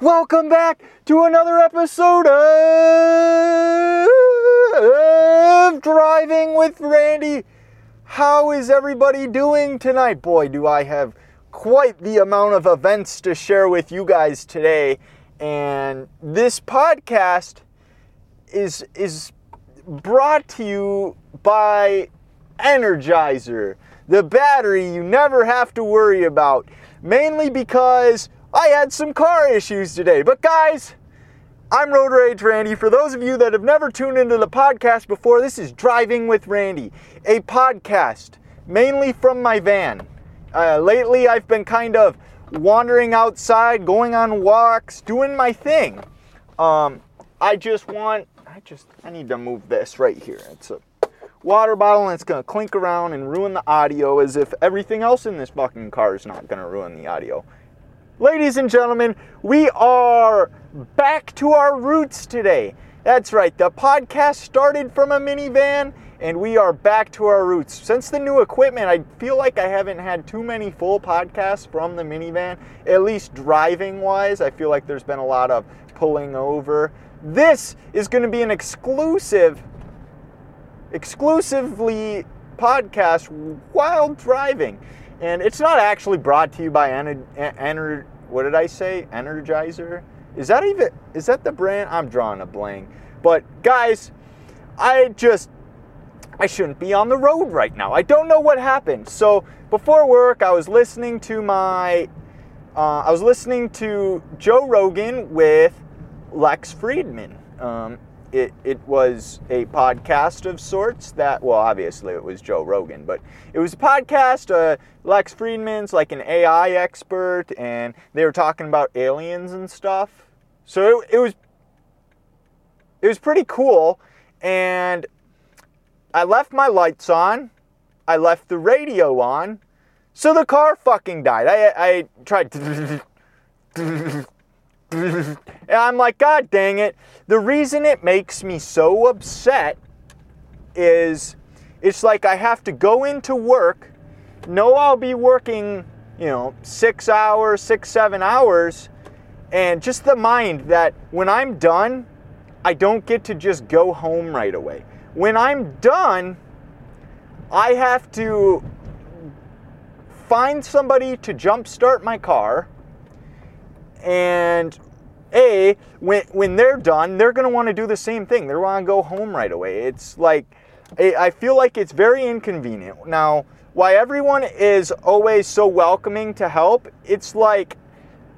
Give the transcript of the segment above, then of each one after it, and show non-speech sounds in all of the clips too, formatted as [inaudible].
Welcome back to another episode of Driving with Randy. How is everybody doing tonight? Boy, do I have quite the amount of events to share with you guys today. And this podcast is is brought to you by Energizer, the battery you never have to worry about. Mainly because I had some car issues today. But guys, I'm Road Rage Randy. For those of you that have never tuned into the podcast before, this is Driving with Randy, a podcast mainly from my van. Uh, lately, I've been kind of wandering outside, going on walks, doing my thing. Um, I just want, I just, I need to move this right here. It's a water bottle and it's gonna clink around and ruin the audio as if everything else in this fucking car is not gonna ruin the audio. Ladies and gentlemen, we are back to our roots today. That's right, the podcast started from a minivan and we are back to our roots. Since the new equipment, I feel like I haven't had too many full podcasts from the minivan, at least driving wise. I feel like there's been a lot of pulling over. This is going to be an exclusive, exclusively podcast while driving. And it's not actually brought to you by Ener- Ener- what did I say? Energizer? Is that even is that the brand? I'm drawing a blank. But guys, I just I shouldn't be on the road right now. I don't know what happened. So before work, I was listening to my uh, I was listening to Joe Rogan with Lex Fridman. Um, it, it was a podcast of sorts that, well, obviously it was Joe Rogan, but it was a podcast. Uh, Lex Fridman's like an AI expert, and they were talking about aliens and stuff. So it, it was it was pretty cool, and I left my lights on, I left the radio on, so the car fucking died. I I tried. [laughs] and I'm like, God dang it. The reason it makes me so upset is it's like I have to go into work, know I'll be working, you know, six hours, six, seven hours, and just the mind that when I'm done, I don't get to just go home right away. When I'm done, I have to find somebody to jumpstart my car and a when when they're done they're going to want to do the same thing. They want to go home right away. It's like i feel like it's very inconvenient. Now why everyone is always so welcoming to help it's like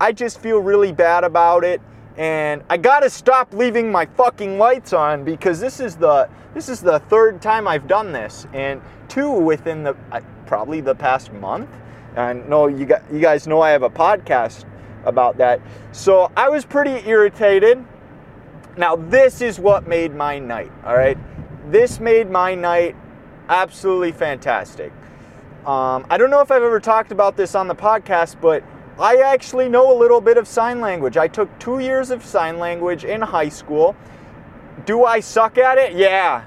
i just feel really bad about it. And i got to stop leaving my fucking lights on because this is the this is the third time i've done this. And two within the probably the past month and no you got you guys know i have a podcast about that. So I was pretty irritated. Now, this is what made my night, all right? This made my night absolutely fantastic. Um, I don't know if I've ever talked about this on the podcast, but I actually know a little bit of sign language. I took two years of sign language in high school. Do I suck at it? Yeah.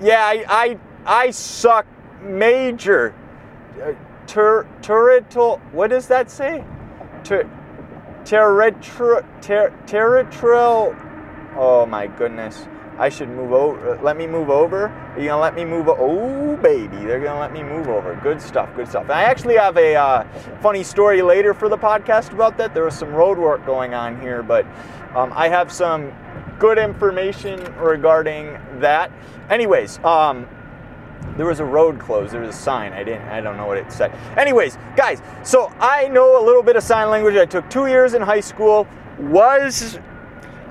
Yeah, I, I, I suck major. Uh, ter, what does that say? Ter, Territorial. Ter. Oh my goodness. I should move over. Let me move over. Are you gonna let me move? Over? Oh baby, they're gonna let me move over. Good stuff. Good stuff. I actually have a uh, funny story later for the podcast about that. There was some road work going on here, but um, I have some good information regarding that. Anyways, um, there was a road closed. There was a sign. I didn't. I don't know what it said. Anyways, guys. So I know a little bit of sign language. I took two years in high school. Was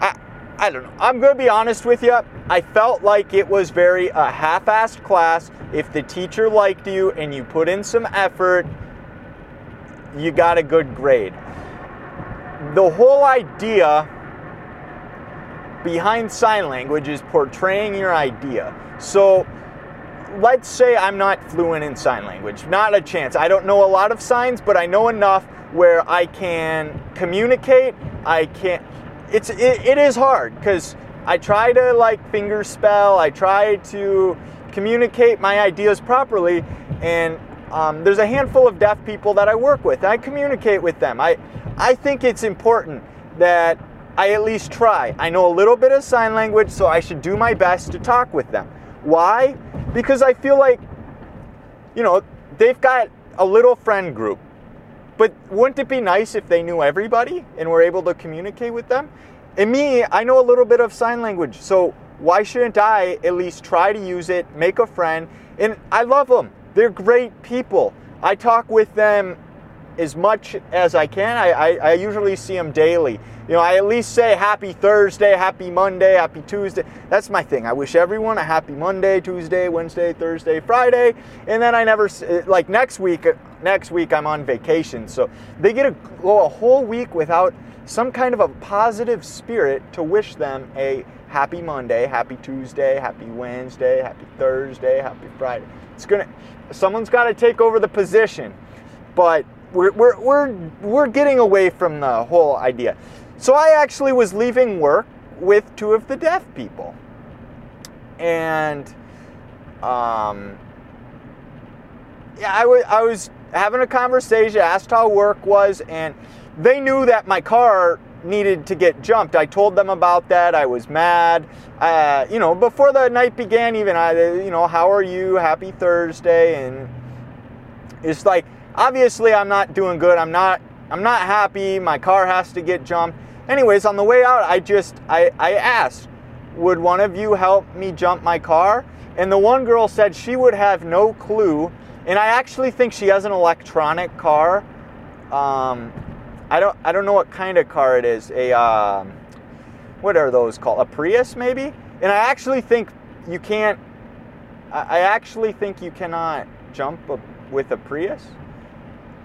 I? I don't know. I'm gonna be honest with you. I felt like it was very a half-assed class. If the teacher liked you and you put in some effort, you got a good grade. The whole idea behind sign language is portraying your idea. So let's say I'm not fluent in sign language. Not a chance. I don't know a lot of signs, but I know enough where I can communicate. I can't. It's it, it is hard because I try to like finger spell. I try to communicate my ideas properly, and um, there's a handful of deaf people that I work with. I communicate with them. I I think it's important that I at least try. I know a little bit of sign language, so I should do my best to talk with them. Why? Because I feel like, you know, they've got a little friend group. But wouldn't it be nice if they knew everybody and were able to communicate with them? And me, I know a little bit of sign language, so why shouldn't I at least try to use it, make a friend? And I love them. They're great people. I talk with them as much as I can. I, I, I, usually see them daily. You know, I at least say happy Thursday, happy Monday, happy Tuesday. That's my thing. I wish everyone a happy Monday, Tuesday, Wednesday, Thursday, Friday, and then I never eh, like next week. Eh, next week I'm on vacation, so they get to go a whole week without some kind of a positive spirit to wish them a happy Monday, happy Tuesday, happy Wednesday, happy Thursday, happy Friday. It's gonna, someone's got to take over the position, but we're, we're, we're, we're getting away from the whole idea. So I actually was leaving work with two of the deaf people. And um, yeah, I, w- I was having a conversation, asked how work was, and they knew that my car needed to get jumped. I told them about that. I was mad. Uh, you know, before the night began, even I, you know, how are you? Happy Thursday, and it's like obviously I'm not doing good. I'm not. I'm not happy. My car has to get jumped. Anyways, on the way out, I just I, I asked, would one of you help me jump my car? And the one girl said she would have no clue. And I actually think she has an electronic car. Um, I don't I don't know what kind of car it is. A um, what are those called? A Prius maybe? And I actually think you can't. I actually think you cannot jump with a Prius.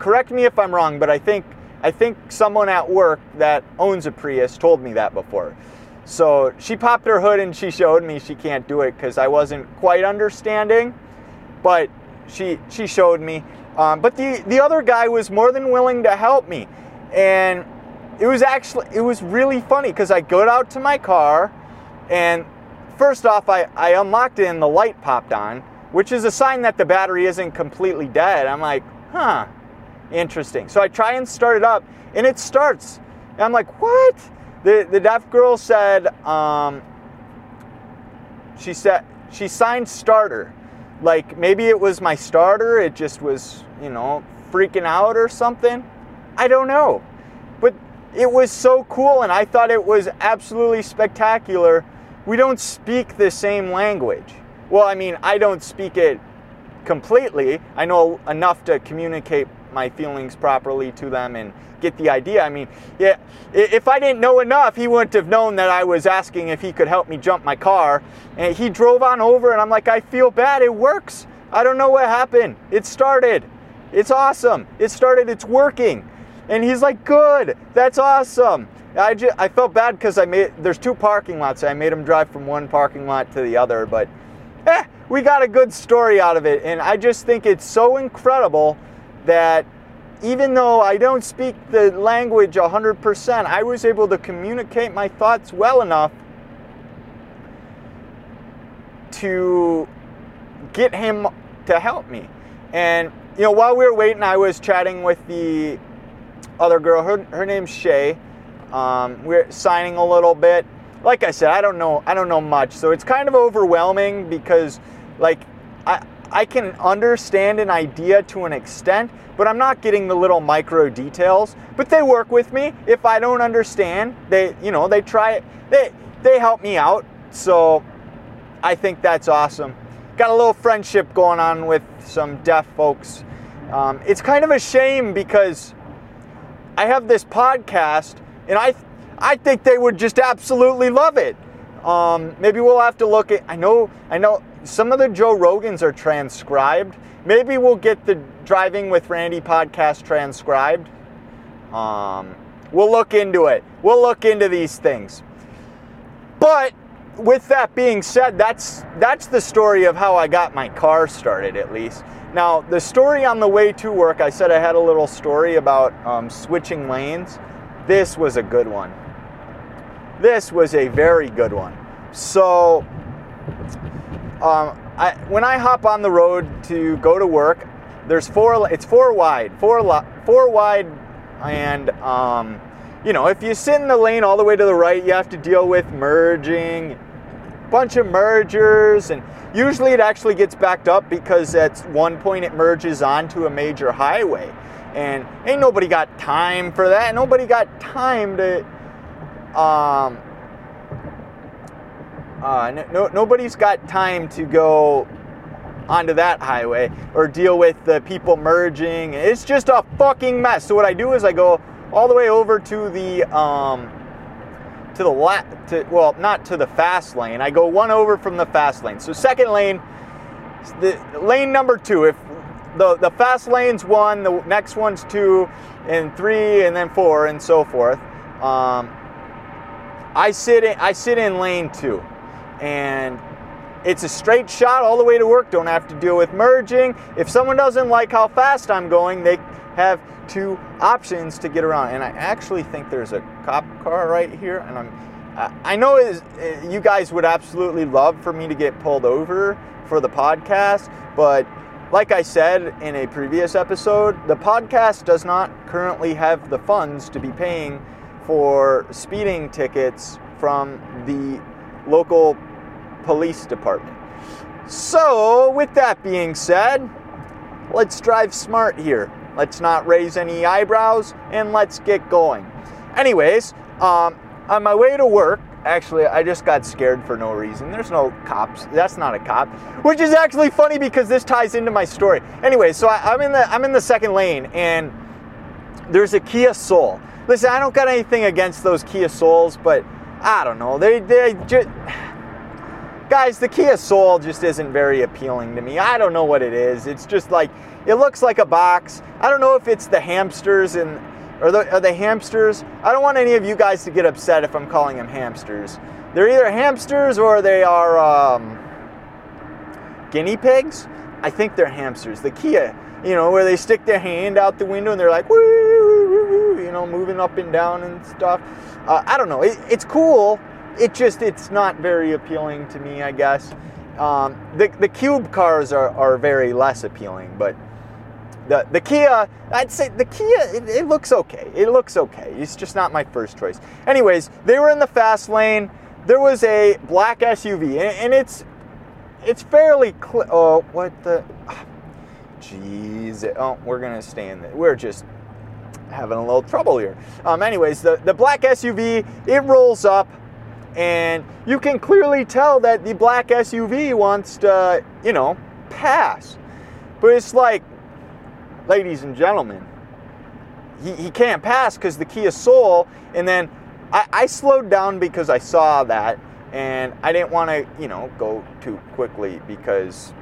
Correct me if I'm wrong, but I think I think someone at work that owns a Prius told me that before. So she popped her hood and she showed me she can't do it because I wasn't quite understanding, but she she showed me. Um, but the the other guy was more than willing to help me and it was actually it was really funny because I got out to my car, and first off, I, I unlocked it and the light popped on, which is a sign that the battery isn't completely dead. I'm like, huh, interesting. So I try and start it up, and it starts. And I'm like, what? The the deaf girl said, um, she said she signed starter. Like maybe it was my starter, it just was, you know, freaking out or something. I don't know. But it was so cool and I thought it was absolutely spectacular. We don't speak the same language. Well, I mean, I don't speak it completely. I know enough to communicate my feelings properly to them and get the idea. I mean, yeah, if I didn't know enough, he wouldn't have known that I was asking if he could help me jump my car. And he drove on over, and I'm like, I feel bad. It works. I don't know what happened. It started. It's awesome. It started. It's working. And he's like, good, that's awesome. I, just, I felt bad because I made, there's two parking lots. I made him drive from one parking lot to the other, but eh, we got a good story out of it. And I just think it's so incredible that even though I don't speak the language 100%, I was able to communicate my thoughts well enough to get him to help me. And, you know, while we were waiting, I was chatting with the other girl. Her, her name's Shay. Um, we're signing a little bit. Like I said, I don't know. I don't know much, so it's kind of overwhelming because, like, I I can understand an idea to an extent, but I'm not getting the little micro details. But they work with me. If I don't understand, they you know they try it. They they help me out. So I think that's awesome. Got a little friendship going on with some deaf folks. Um, it's kind of a shame because I have this podcast, and I, I think they would just absolutely love it. Um, maybe we'll have to look at. I know, I know, some of the Joe Rogans are transcribed. Maybe we'll get the Driving with Randy podcast transcribed. Um, we'll look into it. We'll look into these things. But with that being said, that's that's the story of how I got my car started, at least. Now, the story on the way to work, I said I had a little story about um, switching lanes. This was a good one. This was a very good one. So, um, I, when I hop on the road to go to work, there's four. It's four wide, four four wide, and um, you know, if you sit in the lane all the way to the right, you have to deal with merging, bunch of mergers, and usually it actually gets backed up because at one point it merges onto a major highway. And ain't nobody got time for that. Nobody got time to um, uh, no, nobody's got time to go onto that highway or deal with the people merging. It's just a fucking mess. So what I do is I go all the way over to the um, to the left, to well, not to the fast lane. I go one over from the fast lane. So second lane, the lane number two. If the the fast lane's one, the next one's two, and three, and then four, and so forth. Um, I sit in I sit in lane two, and it's a straight shot all the way to work. Don't have to deal with merging. If someone doesn't like how fast I'm going, they have two options to get around. And I actually think there's a cop car right here, and I'm. I know is you guys would absolutely love for me to get pulled over for the podcast, but like I said in a previous episode, the podcast does not currently have the funds to be paying for speeding tickets from the local police department. So, with that being said, let's drive smart here. Let's not raise any eyebrows and let's get going. Anyways, um, on my way to work, actually, I just got scared for no reason. There's no cops. That's not a cop, which is actually funny because this ties into my story. Anyway, so I, am in the I'm in the second lane and there's a Kia Soul. Listen, I don't got anything against those Kia Souls, but I don't know. They they just guys, the Kia Soul just isn't very appealing to me. I don't know what it is. It's just like it looks like a box. I don't know if it's the hamsters and or the, the hamsters. I don't want any of you guys to get upset if I'm calling them hamsters. They're either hamsters or they are um, guinea pigs. I think they're hamsters. The Kia, you know, where they stick their hand out the window and they're like, woo, woo, woo, you know, moving up and down and stuff. Uh, I don't know. It, it's cool it just it's not very appealing to me, I guess. Um, the the cube cars are, are very less appealing, but the the Kia, I'd say the Kia, it, it, looks okay. It looks okay. It's just not my first choice. Anyways, they were in the fast lane. There was a black SUV, and, and it's it's fairly clear. Oh, what the? Jeez. Oh, we're gonna stay in there We're just having a little trouble here. Um, anyways, the the black SUV it rolls up and you can clearly tell that the black SUV wants to, you know, pass. But it's like, ladies and gentlemen, he, he can't pass because the Kia Soul, and then I, I slowed down because I saw that, and I didn't want to, you know, go too quickly because,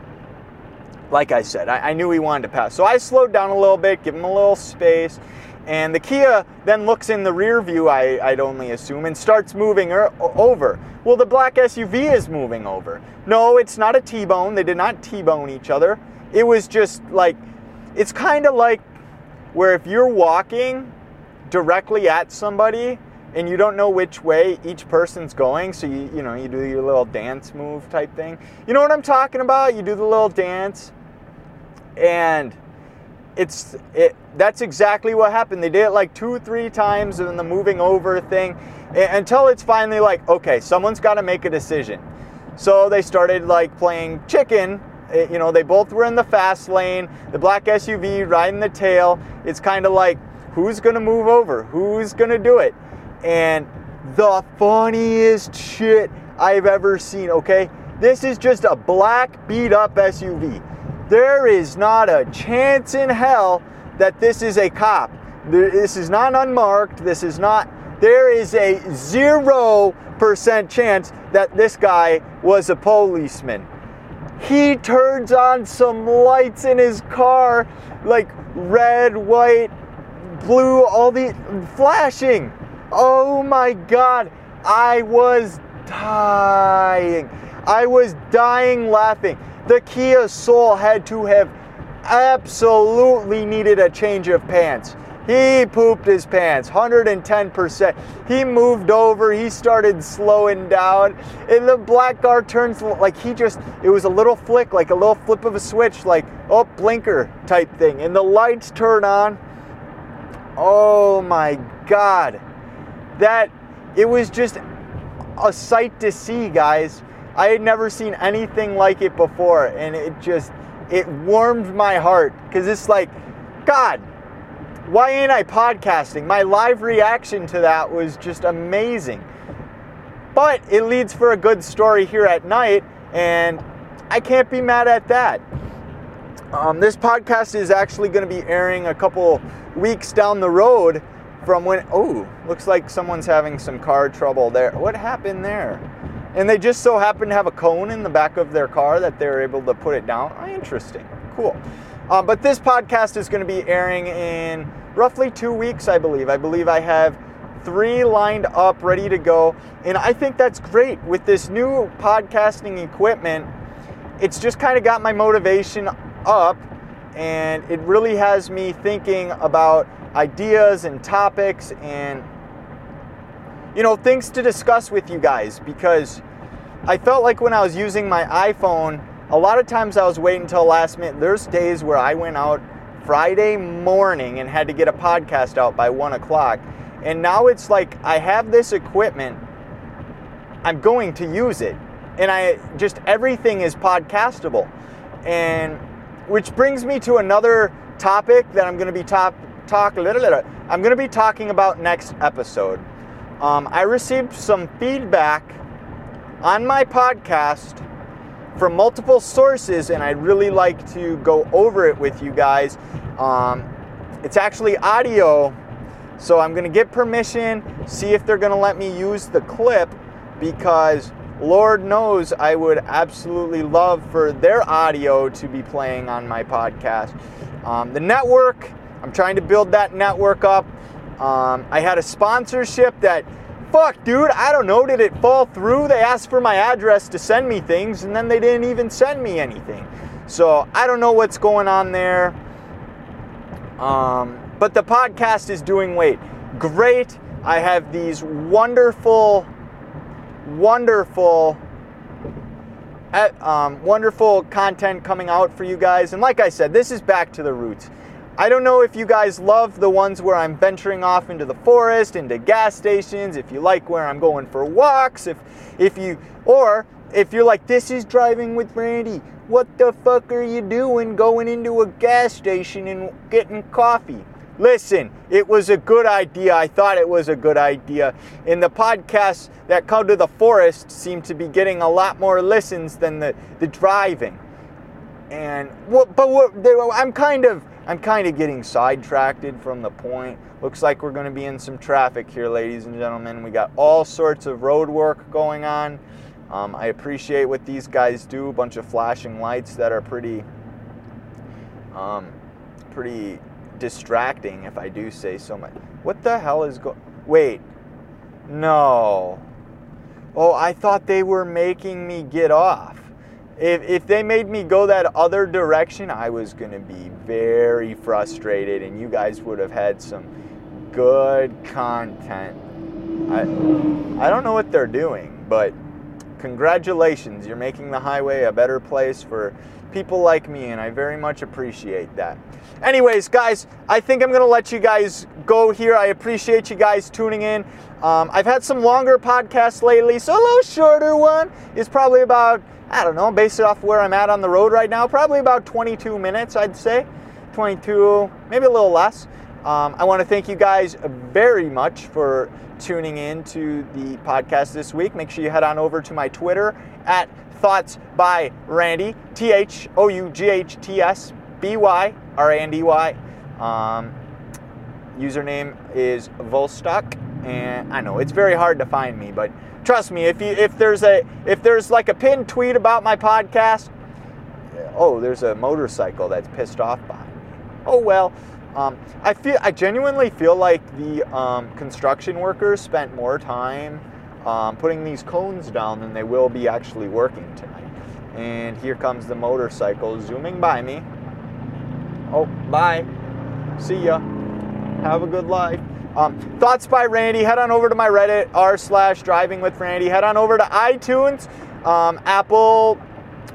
like I said, I, I knew he wanted to pass. So I slowed down a little bit, give him a little space, and the Kia then looks in the rear view, I, would only assume, and starts moving er, over. Well, the black SUV is moving over. No, it's not a T bone. They did not T bone each other. It was just like, it's kind of like where if you're walking directly at somebody and you don't know which way each person's going, so you, you know, you do your little dance move type thing. You know what I'm talking about? You do the little dance and it's it that's exactly what happened. They did it like two, three times in the moving over thing until it's finally like, okay, someone's got to make a decision. So they started like playing chicken. Eh, you know, they both were in the fast lane, the black SUV riding the tail. It's kind of like, who's going to move over? Who's going to do it? And the funniest shit I've ever seen, okay? This is just a black beat up SUV. There is not a chance in hell that this is a cop. This is not unmarked. This is not, there is a 0% chance that this guy was a policeman. He turns on some lights in his car, like red, white, blue, all the flashing. Oh my God. I was dying. I was dying laughing the Kia Soul had to have absolutely needed a change of pants. He pooped his pants 110%. He moved over, he started slowing down, and the black car turns like he just, it was a little flick, like a little flip of a switch, like, oh, blinker type thing. And the lights turn on. Oh my God. that it was just a sight to see, guys. I had never seen anything like it before, and it just it warmed my heart because it's like, God, why ain't I podcasting? My live reaction to that was just amazing. But it leads for a good story here at night, and I can't be mad at that. Um, this podcast is actually going to be airing a couple weeks down the road from when. Oh, looks like someone's having some car trouble there. What happened there? And they just so happen to have a cone in the back of their car that they're able to put it down. Oh, interesting. Cool. Uh, but this podcast is going to be airing in roughly two weeks, I believe. I believe I have three lined up, ready to go. And I think that's great. With this new podcasting equipment, it's just kind of got my motivation up and it really has me thinking about ideas and topics and you know things to discuss with you guys because I felt like when I was using my iPhone a lot of times I was waiting until last minute. There's days where I went out Friday morning and had to get a podcast out by one o'clock. And now it's like I have this equipment I'm going to use it. And I just everything is podcastable. And which brings me to another topic that I'm going to be top, talk a little, little, I'm going to be talking about next episode. Um, I received some feedback on my podcast from multiple sources, and I'd really like to go over it with you guys. Um, it's actually audio, so I'm going to get permission, see if they're going to let me use the clip because Lord knows I would absolutely love for their audio to be playing on my podcast. Um, the network, I'm trying to build that network up. Um, I had a sponsorship that, fuck, dude, I don't know, did it fall through? They asked for my address to send me things, and then they didn't even send me anything. So I don't know what's going on there. Um, but the podcast is doing wait great. I have these wonderful wonderful um, wonderful content coming out for you guys. And like I said, this is back to the roots. I don't know if you guys love the ones where I'm venturing off into the forest, into gas stations, if you like where I'm going for walks, if if you or if you're like this is driving with Randy, what the fuck are you doing going into a gas station and getting coffee? Listen, it was a good idea. I thought it was a good idea. And the podcasts that come to the forest seem to be getting a lot more listens than the, the driving. And but I'm kind of I'm kind of getting sidetracked from the point. Looks like we're going to be in some traffic here, ladies and gentlemen. We got all sorts of road work going on. Um, I appreciate what these guys do. A bunch of flashing lights that are pretty, um, pretty distracting if I do say so much. What the hell is going? Wait, no. Oh, I thought they were making me get off. If, if they made me go that other direction, I was going to be very frustrated, and you guys would have had some good content. I, I don't know what they're doing, but congratulations. You're making the highway a better place for people like me, and I very much appreciate that. Anyways, guys, I think I'm to let you guys go here. I appreciate you guys tuning in. Um, I've had some longer podcasts lately, so a little shorter one is probably about, I don't know, based off where I'm at on the road right now, probably about 22 minutes, I'd say. 22, maybe a little less. Um, I want to thank you guys very much for tuning in to the podcast this week. Make sure you head on over to my Twitter at Thoughts by Randy, T H O U G H T S B Y R A N D Y. Um, username is Volstock, and I know it's very hard to find me, but trust me, if you if there's a if there's like a pinned tweet about my podcast, oh, there's a motorcycle that's pissed off by. Oh well. Um, I feel I genuinely feel like the um, construction workers spent more time um, putting these cones down than they will be actually working tonight. And here comes the motorcycle zooming by me. Oh, bye. See ya. Have a good life. Um, thoughts by Randy. Head on over to my Reddit r slash driving with Randy. Head on over to iTunes. Um, Apple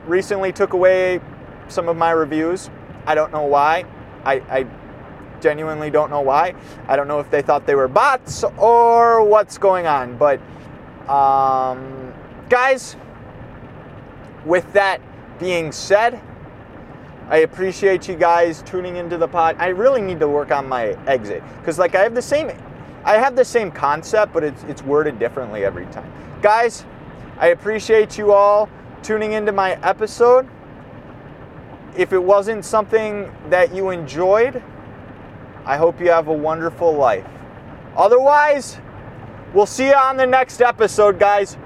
recently took away some of my reviews. I don't know why. I, I genuinely don't know why. I don't know if they thought they were bots or what's going on. But, um, guys, with that being said, I appreciate you guys tuning into the pod. I really need to work on my exit because, like, I have the same, I have the same concept, but it's it's worded differently every time. Guys, I appreciate you all tuning into my episode. If it wasn't something that you enjoyed, I hope you have a wonderful life. Otherwise, we'll see you on the next episode, guys.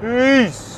Peace.